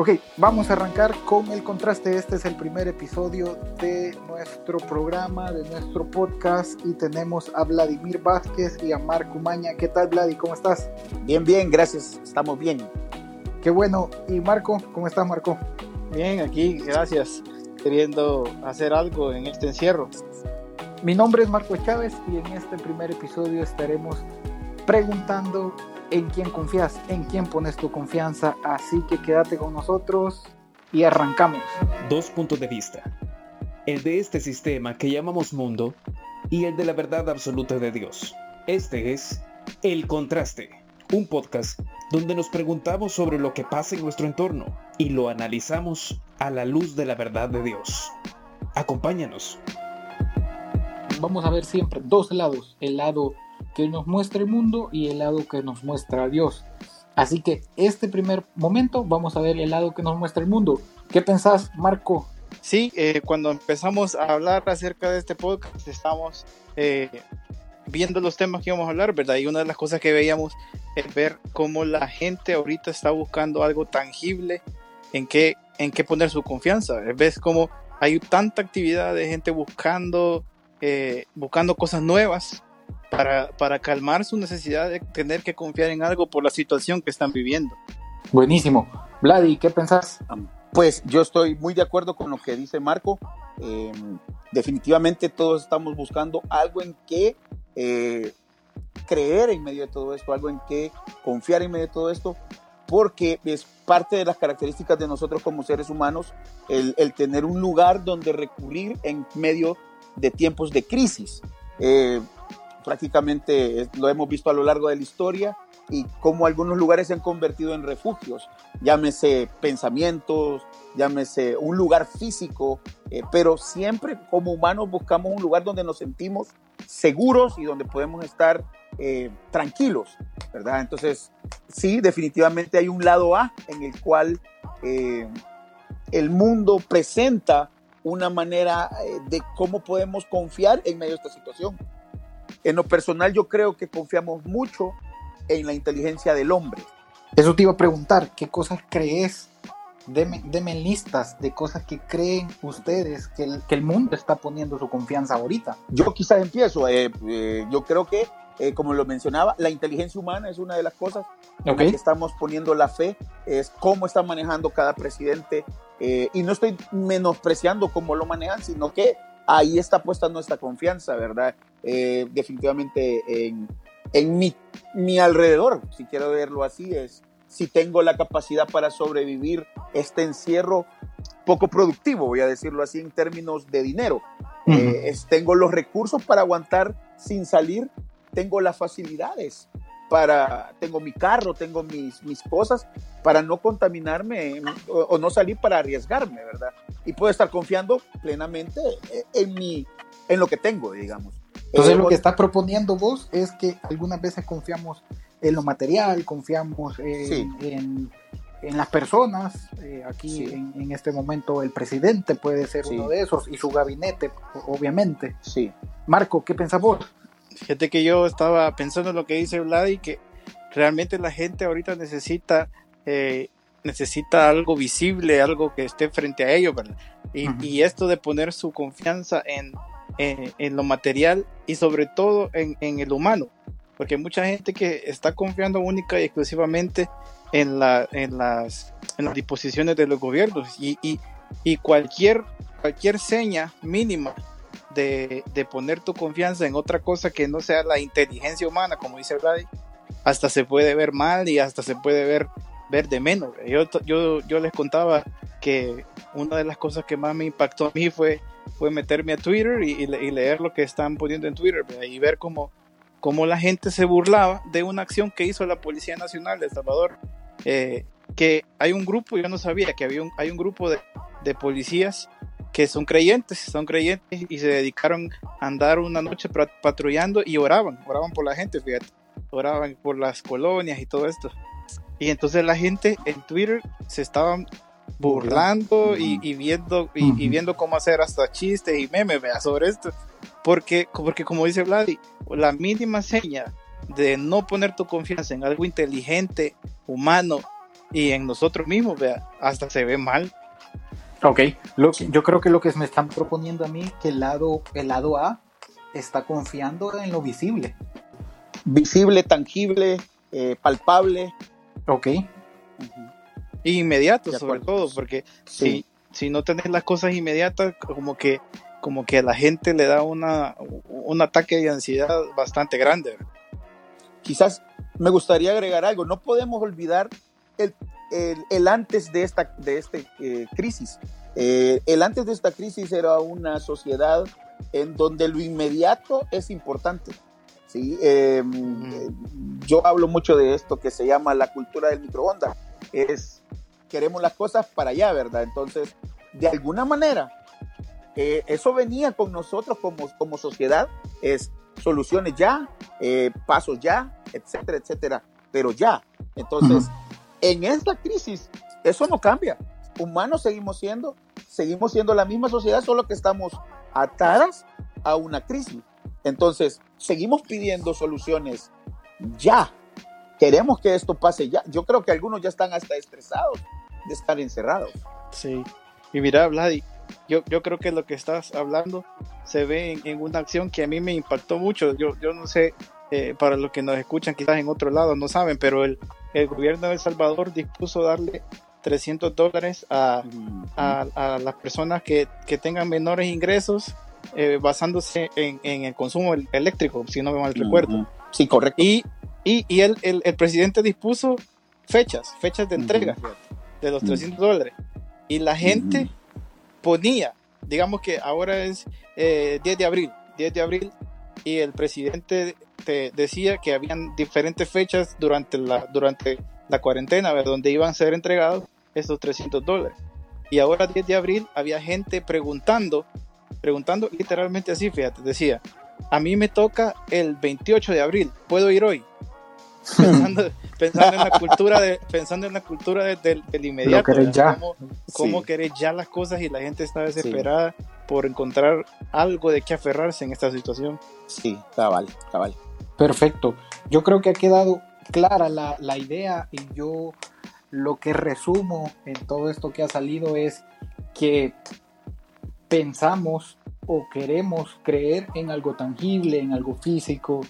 Ok, vamos a arrancar con el contraste. Este es el primer episodio de nuestro programa, de nuestro podcast y tenemos a Vladimir Vázquez y a Marco Maña. ¿Qué tal, Vladi? ¿Cómo estás? Bien, bien, gracias. Estamos bien. Qué bueno. ¿Y Marco? ¿Cómo estás, Marco? Bien, aquí, gracias. Queriendo hacer algo en este encierro. Mi nombre es Marco Chávez y en este primer episodio estaremos preguntando en quién confías, en quién pones tu confianza. Así que quédate con nosotros y arrancamos. Dos puntos de vista. El de este sistema que llamamos mundo y el de la verdad absoluta de Dios. Este es El Contraste, un podcast donde nos preguntamos sobre lo que pasa en nuestro entorno y lo analizamos a la luz de la verdad de Dios. Acompáñanos. Vamos a ver siempre dos lados, el lado que nos muestra el mundo y el lado que nos muestra Dios. Así que este primer momento vamos a ver el lado que nos muestra el mundo. ¿Qué pensás, Marco? Sí, eh, cuando empezamos a hablar acerca de este podcast, estamos eh, viendo los temas que íbamos a hablar, ¿verdad? Y una de las cosas que veíamos es ver cómo la gente ahorita está buscando algo tangible en qué, en qué poner su confianza. Ves cómo hay tanta actividad de gente buscando, eh, buscando cosas nuevas para, para calmar su necesidad de tener que confiar en algo por la situación que están viviendo. Buenísimo. Vladi, ¿qué pensás? Pues yo estoy muy de acuerdo con lo que dice Marco. Eh, definitivamente todos estamos buscando algo en que eh, creer en medio de todo esto, algo en que confiar en medio de todo esto, porque es parte de las características de nosotros como seres humanos el, el tener un lugar donde recurrir en medio de tiempos de crisis. Eh, prácticamente lo hemos visto a lo largo de la historia y cómo algunos lugares se han convertido en refugios, llámese pensamientos, llámese un lugar físico, eh, pero siempre como humanos buscamos un lugar donde nos sentimos seguros y donde podemos estar eh, tranquilos, ¿verdad? Entonces, sí, definitivamente hay un lado A en el cual eh, el mundo presenta una manera de cómo podemos confiar en medio de esta situación. En lo personal, yo creo que confiamos mucho en la inteligencia del hombre. Eso te iba a preguntar, ¿qué cosas crees? Deme, deme listas de cosas que creen ustedes que el, que el, mundo está poniendo su confianza ahorita. Yo quizás empiezo. Eh, eh, yo creo que, eh, como lo mencionaba, la inteligencia humana es una de las cosas en las que estamos poniendo la fe. Es cómo está manejando cada presidente. Eh, y no estoy menospreciando cómo lo manejan, sino que ahí está puesta nuestra confianza, ¿verdad? Eh, definitivamente en, en mi, mi, alrededor, si quiero verlo así, es si tengo la capacidad para sobrevivir este encierro poco productivo, voy a decirlo así en términos de dinero. Uh -huh. eh, es, tengo los recursos para aguantar sin salir, tengo las facilidades para, tengo mi carro, tengo mis, mis cosas para no contaminarme o, o, no salir para arriesgarme, ¿verdad? Y puedo estar confiando plenamente en, mi, en lo que tengo, digamos. Entonces lo que está proponiendo vos es que algunas veces confiamos en lo material, confiamos en, sí. en, en las personas. Eh, aquí sí. en, en, este momento el presidente puede ser sí. uno de esos y su gabinete, obviamente. Sí. Marco, ¿qué pensás vos? Fíjate que yo estaba pensando en lo que dice Vladi, que realmente la gente ahorita necesita, eh, necesita algo visible, algo que esté frente a ellos, ¿verdad? Y, uh -huh. y esto de poner su confianza en, en, en lo material y sobre todo en, en, el humano, porque hay mucha gente que está confiando única y exclusivamente en, la, en, las, en las disposiciones de los gobiernos y, y, y cualquier, cualquier seña mínima de, de, poner tu confianza en otra cosa que no sea la inteligencia humana, como dice Vladi, hasta se puede ver mal y hasta se puede ver, ver de menos. Yo, yo, yo les contaba que una de las cosas que más me impactó a mí fue, fue meterme a Twitter y, leer lo que están poniendo en Twitter y ver cómo, cómo la gente se burlaba de una acción que hizo la Policía Nacional de El Salvador. Eh, que hay un grupo, yo no sabía que había un, hay un grupo de, de policías que son creyentes, son creyentes y se dedicaron a andar una noche patrullando y oraban, oraban por la gente, fíjate, oraban por las colonias y todo esto. Y entonces la gente en Twitter se estaban burlando y, y viendo y, y, viendo cómo hacer hasta chistes y memes sobre esto. Porque, porque como dice Vladi, la mínima seña de no poner tu confianza en algo inteligente, humano, y en nosotros mismos, vea, hasta se ve mal. Ok, lo, yo creo que lo que me están proponiendo a mí, que el lado, el lado A está confiando en lo visible. Visible, tangible, eh, palpable. Ok. Inmediato, sobre todo, porque si, si no tenés las cosas inmediatas, como que, como que a la gente le da una, un ataque de ansiedad bastante grande. Quizás me gustaría agregar algo. No podemos olvidar el, el, antes de esta de este, eh, crisis. Eh, el antes de esta crisis era una sociedad en donde lo inmediato es importante. ¿sí? Em, yo hablo mucho de esto que se llama la cultura del microondas. Es, queremos las cosas para allá, ¿verdad? Entonces, de alguna manera, eh, eso venía con nosotros como, como sociedad, es soluciones ya, eh, pasos ya, etcétera, etcétera, pero ya. Entonces, en esta crisis, eso no cambia. Humanos seguimos siendo, seguimos siendo la misma sociedad, solo que estamos atadas a una crisis. Entonces, seguimos pidiendo soluciones ya. Queremos que esto pase ya. Yo creo que algunos ya están hasta estresados de estar encerrados. Sí. Y mira, Vladi, yo, yo creo que lo que estás hablando se ve en, una acción que a mí me impactó mucho. Yo, yo no sé, eh, para los que nos escuchan quizás en otro lado no saben, pero el, el gobierno de El Salvador dispuso darle 300 dólares a, a, las personas que, que, tengan menores ingresos eh, basándose en, en, el consumo eléctrico, si no me mal recuerdo. Sí, correcto. Y, y, y el, el, el, presidente dispuso fechas, fechas de entrega de los 300 dólares. Y la gente ponía, digamos que ahora es 10 eh, de abril, 10 de abril, y el presidente te decía que habían diferentes fechas durante la, durante la cuarentena, donde iban a ser entregados esos 300 dólares. Y ahora 10 de abril había gente preguntando, preguntando literalmente así, fíjate, decía, a mí me toca el 28 de abril, ¿puedo ir hoy? Pensando, pensando en la cultura de, pensando en la cultura del inmediato. Cómo, querer ya las cosas y la gente está desesperada por encontrar algo de qué aferrarse en esta situación. Sí, cabal, cabal. Perfecto. Yo creo que ha quedado clara la, la idea y yo lo que resumo en todo esto que ha salido es que pensamos o queremos creer en algo tangible, en algo físico,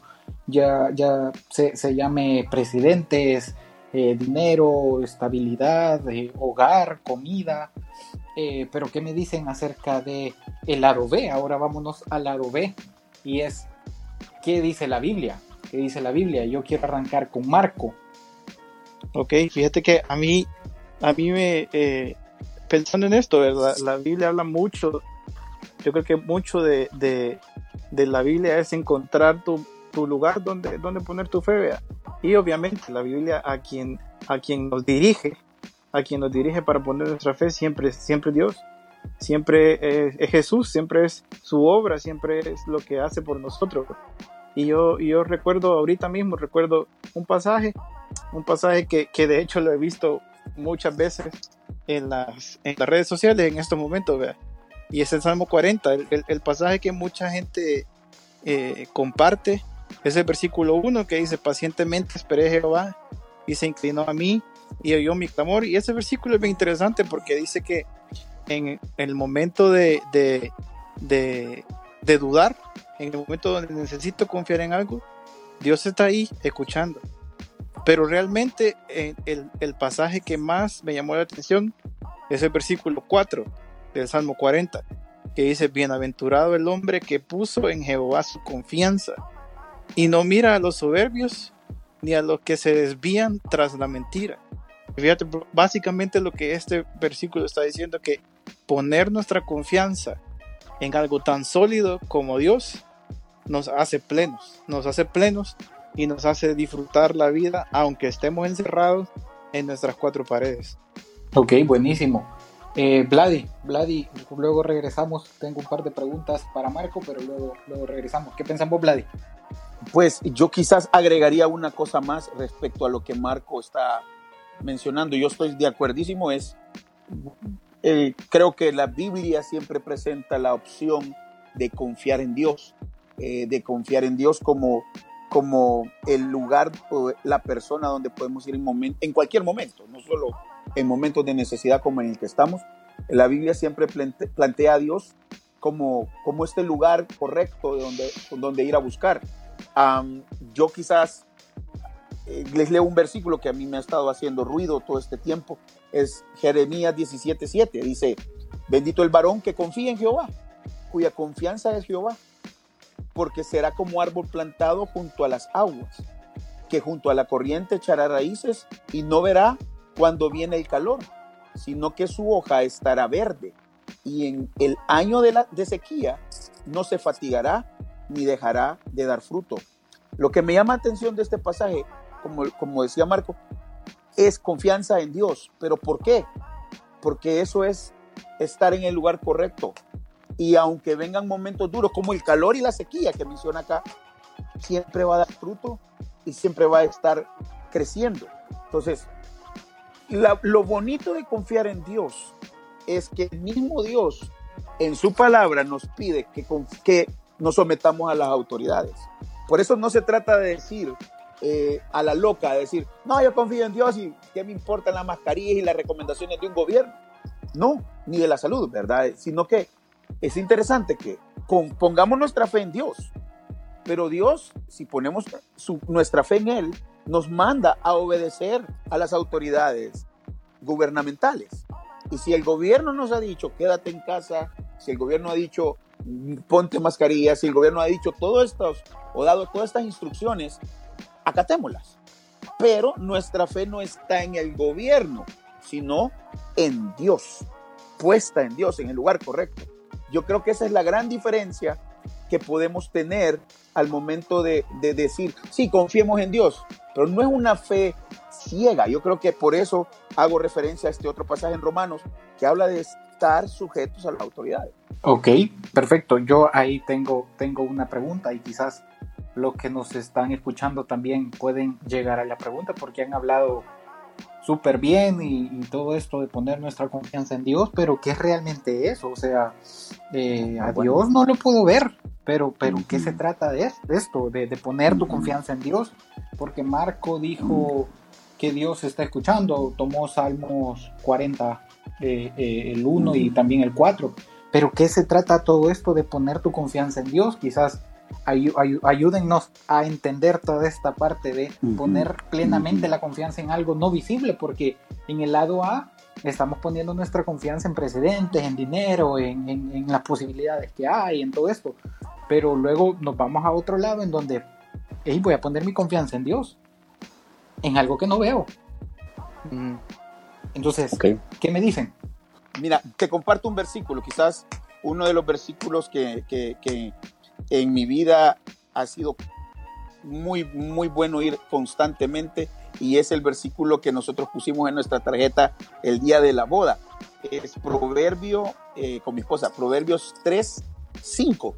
ya, ya se, llame presidentes, eh, dinero, estabilidad, eh, hogar, comida. Eh, pero ¿qué me dicen acerca de el lado B? Ahora vámonos al lado B y es ¿qué dice la Biblia? ¿Qué dice la Biblia? Yo quiero arrancar con Marco. Ok, fíjate que a mí, a mí me, pensando en esto, ¿verdad? la Biblia habla mucho, yo creo que mucho de, de, de la Biblia es encontrar tu, tu lugar donde, donde poner tu fe, Y obviamente la Biblia a quien, a quien nos dirige, a quien nos dirige para poner nuestra fe, siempre, siempre Dios, siempre es, Jesús, siempre es su obra, siempre es lo que hace por nosotros. Y yo, yo recuerdo ahorita mismo, recuerdo un pasaje, un pasaje que, que de hecho lo he visto muchas veces en las, en las redes sociales en estos momentos, y es el Salmo 40, el, el, pasaje que mucha gente eh, comparte es el versículo 1 que dice, pacientemente esperé Jehová y se inclinó a mí y oyó mi clamor. Y ese versículo es bien interesante porque dice que en el momento de, de, de, dudar, en el momento donde necesito confiar en algo, Dios está ahí escuchando. Pero realmente el, el, pasaje que más me llamó la atención es el versículo 4 del Salmo 40, que dice, bienaventurado el hombre que puso en Jehová su confianza y no mira a los soberbios ni a los que se desvían tras la mentira. Fíjate, básicamente lo que este versículo está diciendo que poner nuestra confianza en algo tan sólido como Dios nos hace plenos, nos hace plenos y nos hace disfrutar la vida aunque estemos encerrados en nuestras cuatro paredes. Ok, buenísimo. Eh, Vladi, luego regresamos. Tengo un par de preguntas para Marco, pero luego, luego regresamos. ¿Qué pensamos, Vladi? Pues yo quizás agregaría una cosa más respecto a lo que Marco está mencionando. Yo estoy de acuerdísimo, es, eh, creo que la Biblia siempre presenta la opción de confiar en Dios, eh, de confiar en Dios como, como el lugar o la persona donde podemos ir en, momento, en cualquier momento, no solo en momentos de necesidad como en el que estamos. La Biblia siempre plantea a Dios como, como este lugar correcto de donde, donde ir a buscar. yo quizás eh, les leo un versículo que a mí me ha estado haciendo ruido todo este tiempo. Es Jeremías 17:7. Dice, bendito el varón que confía en Jehová, cuya confianza es Jehová, porque será como árbol plantado junto a las aguas, que junto a la corriente echará raíces y no verá cuando viene el calor, sino que su hoja estará verde y en el año de, la, de sequía no se fatigará ni dejará de dar fruto. Lo que me llama atención de este pasaje, como, como decía Marco, es confianza en Dios. ¿Pero por qué? Porque eso es estar en el lugar correcto. Y aunque vengan momentos duros como el calor y la sequía que menciona acá, siempre va a dar fruto y siempre va a estar creciendo. Entonces, lo bonito de confiar en Dios es que el mismo Dios en su palabra nos pide que, que nos sometamos a las autoridades. Por eso no se trata de decir eh, a la loca, de decir, no, yo confío en Dios y qué me importan las mascarillas y las recomendaciones de un gobierno. No, ni de la salud, ¿verdad? Sino que es interesante que pongamos nuestra fe en Dios. Pero Dios, si ponemos nuestra fe en Él, nos manda a obedecer a las autoridades gubernamentales. Y si el gobierno nos ha dicho, quédate en casa, si el gobierno ha dicho, ponte mascarilla, si el gobierno ha dicho todo esto o dado todas estas instrucciones, acatémoslas. Pero nuestra fe no está en el gobierno, sino en Dios, puesta en Dios, en el lugar correcto. Yo creo que esa es la gran diferencia que podemos tener al momento de, de decir, sí, confiemos en Dios, pero no es una fe ciega. Yo creo que por eso hago referencia a este otro pasaje en Romanos que habla de estar sujetos a las autoridades. Ok, perfecto. Yo ahí tengo, tengo una pregunta y quizás los que nos están escuchando también pueden llegar a la pregunta porque han hablado súper bien y, todo esto de poner nuestra confianza en Dios, pero ¿qué es realmente eso? O sea, eh, a Dios no lo puedo ver, pero, pero ¿qué se trata de esto? De, de poner tu confianza en Dios, porque Marco dijo que Dios está escuchando, tomó Salmos 40, eh, eh, el 1 y también el 4, pero ¿qué se trata todo esto de poner tu confianza en Dios? Quizás ayúdennos a entender toda esta parte de poner plenamente la confianza en algo no visible, porque en el lado A estamos poniendo nuestra confianza en precedentes, en dinero, en, las posibilidades que hay, en todo esto, pero luego nos vamos a otro lado en donde voy a poner mi confianza en Dios, en algo que no veo. Entonces, ¿qué me dicen? Mira, te comparto un versículo, quizás uno de los versículos que, que, que en mi vida ha sido muy, muy bueno ir constantemente y es el versículo que nosotros pusimos en nuestra tarjeta el día de la boda. Es Proverbio, eh, con mi esposa, Proverbios 3, 5.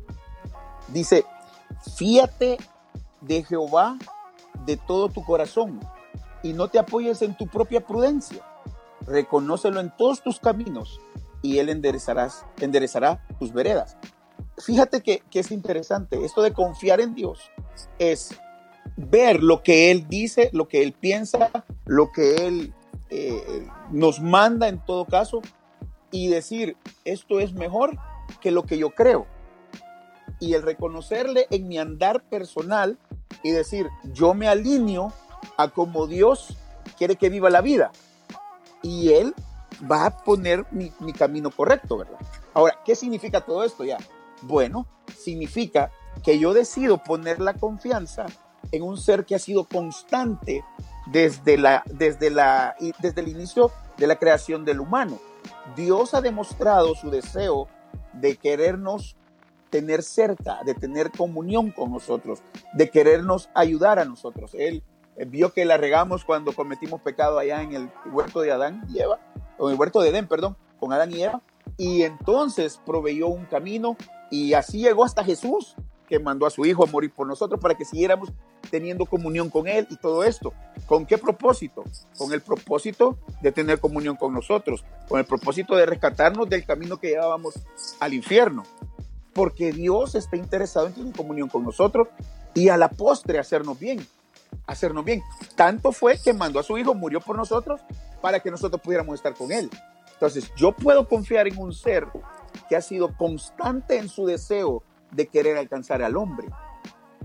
Dice, fíate de Jehová de todo tu corazón y no te apoyes en tu propia prudencia. Reconócelo en todos tus caminos y él enderezará tus veredas fíjate que, es interesante. Esto de confiar en Dios es ver lo que Él dice, lo que Él piensa, lo que Él eh, nos manda en todo caso y decir, esto es mejor que lo que yo creo. Y el reconocerle en mi andar personal y decir, yo me alineo a como Dios quiere que viva la vida. Y Él va a poner mi, mi camino correcto, ¿verdad? Ahora, ¿qué significa todo esto ya? Bueno, significa que yo decido poner la confianza en un ser que ha sido constante desde, la, desde, la, desde el inicio de la creación del humano. Dios ha demostrado su deseo de querernos tener cerca, de tener comunión con nosotros, de querernos ayudar a nosotros. Él vio que la regamos cuando cometimos pecado allá en el huerto de Adán y Eva, o en el huerto de Edén, perdón, con Adán y Eva, y entonces proveyó un camino y así llegó hasta Jesús, que mandó a su Hijo a morir por nosotros para que siguiéramos teniendo comunión con Él y todo esto. ¿Con qué propósito? Con el propósito de tener comunión con nosotros, con el propósito de rescatarnos del camino que llevábamos al infierno. Porque Dios está interesado en tener comunión con nosotros y a la postre hacernos bien, hacernos bien. Tanto fue que mandó a su hijo, murió por nosotros para que nosotros pudiéramos estar con él. Entonces, yo puedo confiar en un ser que ha sido constante en su deseo de querer alcanzar al hombre.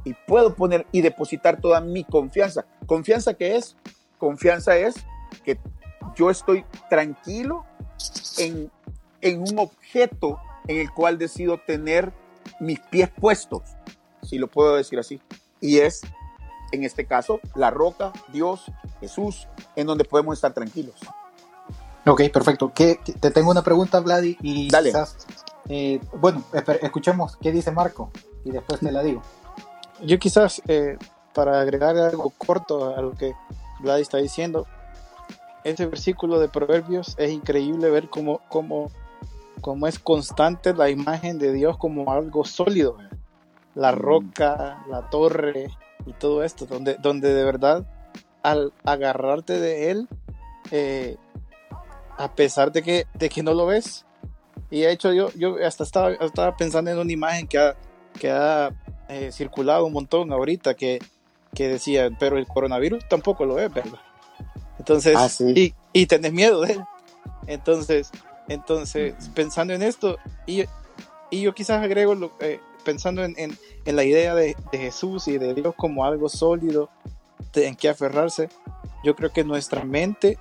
Y puedo poner y depositar toda mi confianza. ¿Confianza qué es? Confianza es que yo estoy tranquilo en, en un objeto en el cual decido tener mis pies puestos, si lo puedo decir así. Y es, en este caso, la roca, Dios, Jesús, en donde podemos estar tranquilos. Ok, perfecto. ¿Qué, te tengo una pregunta, Vladi, y Dale. Eh, bueno, escuchemos qué dice Marco y después te la digo. Yo quizás, eh, para agregar algo corto a lo que Vladi está diciendo, ese versículo de Proverbios es increíble ver cómo, cómo, cómo es constante la imagen de Dios como algo sólido. La mm. roca, la torre y todo esto, donde, donde de verdad al agarrarte de Él, eh, a pesar de que, de que no lo ves, y de hecho yo, yo hasta estaba, estaba pensando en una imagen que ha, que ha eh, circulado un montón ahorita que, que decía, pero el coronavirus tampoco lo es, ¿verdad? Entonces, ah, y, y tenés miedo de él. Entonces, entonces pensando en esto, y, y yo quizás agrego, lo, eh, pensando en, en, en, la idea de, de, Jesús y de Dios como algo sólido de, en que aferrarse, yo creo que nuestra mente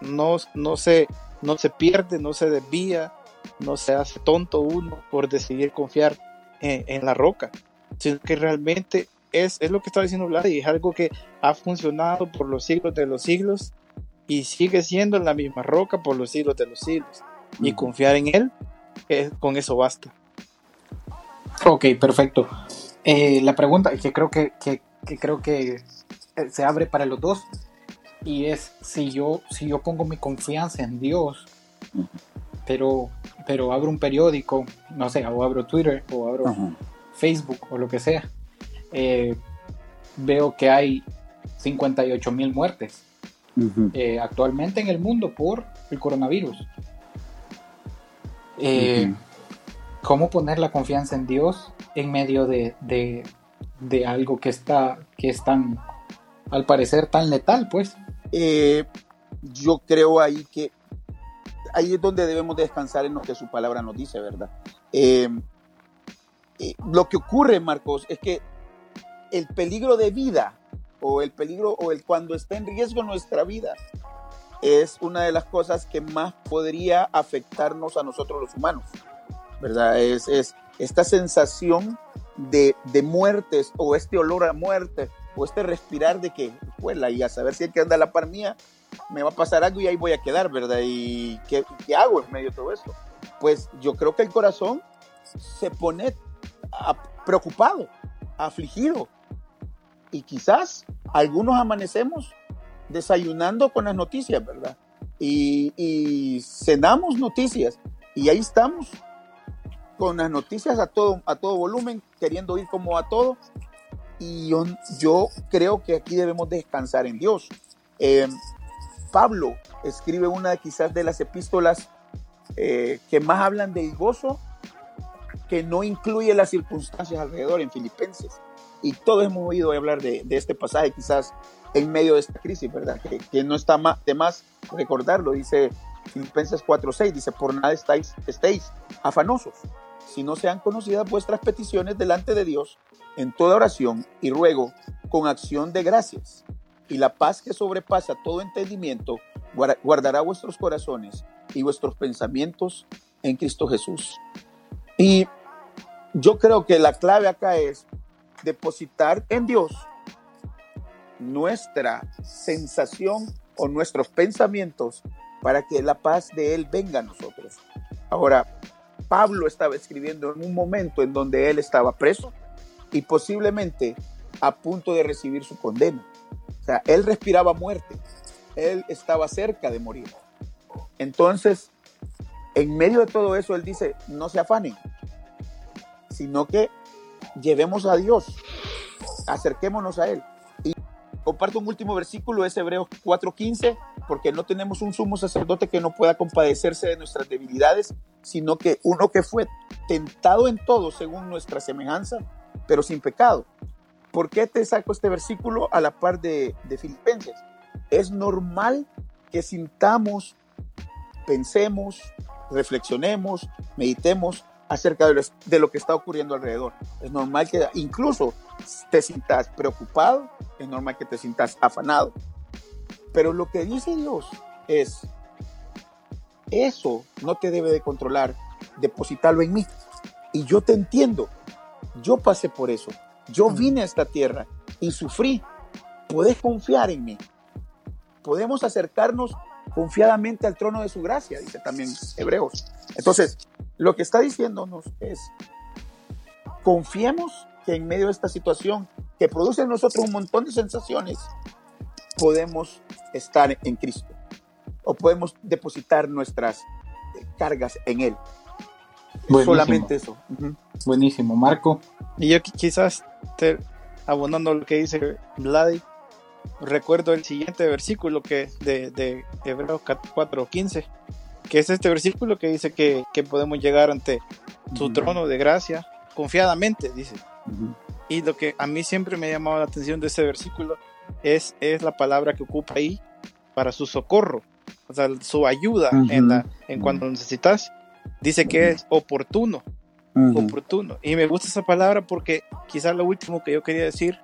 no, no, se, no se pierde, no se desvía, no se hace tonto uno por decidir confiar en, en la roca, sino que realmente es, es, lo que está diciendo Vlad y es algo que ha funcionado por los siglos de los siglos y sigue siendo la misma roca por los siglos de los siglos. Y confiar en Él, eh, con eso basta. Ok, perfecto. Eh, la pregunta, que creo que, que, que, creo que eh, se abre para los dos, y es si yo, si yo pongo mi confianza en Dios, pero, pero abro un periódico, no sé, o abro Twitter, o abro. Facebook, o lo que sea, eh, veo que hay 58 mil muertes uh -huh. eh, actualmente en el mundo por el coronavirus. Eh, uh -huh. ¿Cómo poner la confianza en Dios en medio de, de, de, algo que está que es tan, al parecer, tan letal, pues? Eh, yo creo ahí que ahí es donde debemos descansar en lo que su palabra nos dice, ¿verdad? Eh, eh, lo que ocurre, Marcos, es que el peligro de vida o el peligro o el cuando está en riesgo nuestra vida es una de las cosas que más podría afectarnos a nosotros los humanos, ¿verdad? Es, es esta sensación de, de, muertes o este olor a muerte o este respirar de que, huela y a saber si el que anda a la par mía me va a pasar algo y ahí voy a quedar, ¿verdad? ¿Y qué, qué hago en medio de todo esto? Pues yo creo que el corazón se pone preocupado, afligido. Y quizás algunos amanecemos desayunando con las noticias, ¿verdad? Y, cenamos noticias y ahí estamos con las noticias a todo, a todo volumen, queriendo ir como a todo. Y yo, yo creo que aquí debemos descansar en Dios. Eh, Pablo escribe una quizás de las epístolas eh, que más hablan del gozo, que no incluye las circunstancias alrededor en Filipenses. Y todos hemos oído hablar de, este pasaje quizás en medio de esta crisis, ¿verdad? Que, no está más, de más recordarlo. Dice Filipenses 4:6, dice, por nada estáis, afanosos, si no sean conocidas vuestras peticiones delante de Dios en toda oración y ruego con acción de gracias. Y la paz que sobrepasa todo entendimiento guardará vuestros corazones y vuestros pensamientos en Cristo Jesús. Y yo creo que la clave acá es depositar en Dios nuestra sensación o nuestros pensamientos para que la paz de Él venga a nosotros. Ahora, Pablo estaba escribiendo en un momento en donde él estaba preso y posiblemente a punto de recibir su condena. O sea, él respiraba muerte, él estaba cerca de morir. Entonces, en medio de todo eso, él dice, no se afanen, sino que llevemos a Dios, acerquémonos a Él. Y comparto un último versículo, es Hebreos 4:15, porque no tenemos un sumo sacerdote que no pueda compadecerse de nuestras debilidades, sino que uno que fue tentado en todo según nuestra semejanza, pero sin pecado. ¿Por qué te saco este versículo a la par de, de Filipenses? Es normal que sintamos, pensemos, reflexionemos, meditemos acerca de lo, que está ocurriendo alrededor. Es normal que incluso te sientas preocupado, es normal que te sientas afanado. Pero lo que dice Dios es, eso no te debe de controlar, depositarlo en mí. Y yo te entiendo, yo pasé por eso, yo vine a esta tierra y sufrí. Puedes confiar en mí. Podemos acercarnos confiadamente al trono de su gracia, dice también Hebreos. Entonces, lo que está diciéndonos es, confiemos que en medio de esta situación que produce en nosotros un montón de sensaciones, podemos estar en Cristo o podemos depositar nuestras cargas en Él. Solamente eso. Buenísimo, Marco. Y yo quizás, te, abonando lo que dice Vladi, recuerdo el siguiente versículo que de, de Hebreos 4:15, que es este versículo que dice que, podemos llegar ante su trono de gracia confiadamente, dice. Y lo que a mí siempre me ha llamado la atención de ese versículo es, es la palabra que ocupa ahí para su socorro, o sea, su ayuda en, la, en cuando necesitas. Dice que es oportuno, oportuno. Y me gusta esa palabra porque quizás lo último que yo quería decir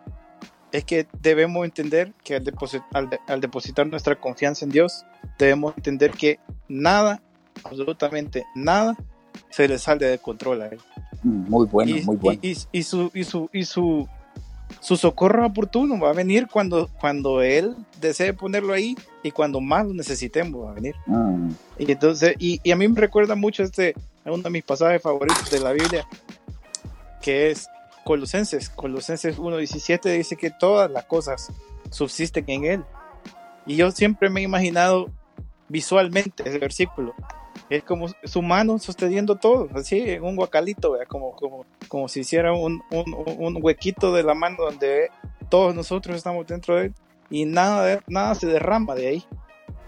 es que debemos entender que al, al, depositar nuestra confianza en Dios, debemos entender que nada, absolutamente nada, se le sale de control a Él. Muy bueno, muy bueno. Y, y, su, y, su, y su, su socorro oportuno va a venir cuando, cuando Él desee ponerlo ahí y cuando más lo necesitemos va a venir. Mm. Y entonces, y, y, a mí me recuerda mucho este, uno de mis pasajes favoritos de la Biblia, que es Colosenses, Colosenses 1.17 dice que todas las cosas subsisten en Él. Y yo siempre me he imaginado visualmente ese versículo. Es como su mano sosteniendo todo, así en un guacalito, como, como, como si hiciera un, un, huequito de la mano donde todos nosotros estamos dentro de él y nada, nada se derrama de ahí,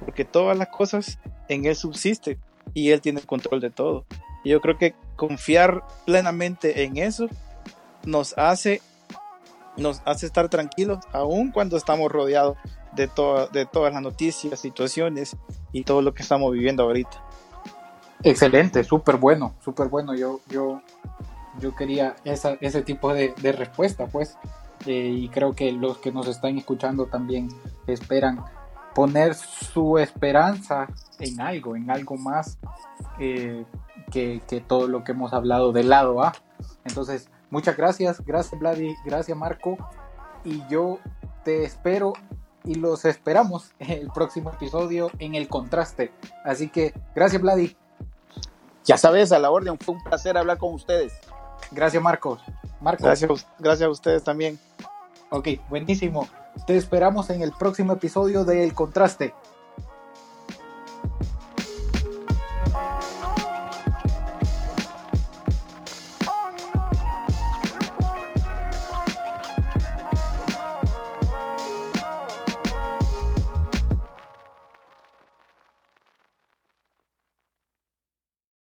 porque todas las cosas en él subsisten y él tiene el control de todo. Y yo creo que confiar plenamente en eso nos hace, nos hace estar tranquilos, aun cuando estamos rodeados de, de todas las noticias, situaciones y todo lo que estamos viviendo ahorita. Excelente, súper bueno, súper bueno. Yo, yo, yo quería esa, ese tipo de, respuesta, pues, eh, y creo que los que nos están escuchando también esperan poner su esperanza en algo, en algo más eh, que, que, todo lo que hemos hablado del lado A. Entonces, Muchas gracias, gracias Vladi, gracias Marco. Y yo te espero y los esperamos en el próximo episodio en el contraste. Así que gracias Vladi. Ya sabes, a la orden, fue un placer hablar con ustedes. Gracias Marcos. Marcos. Gracias, gracias a ustedes también. Ok, buenísimo. Te esperamos en el próximo episodio de El Contraste.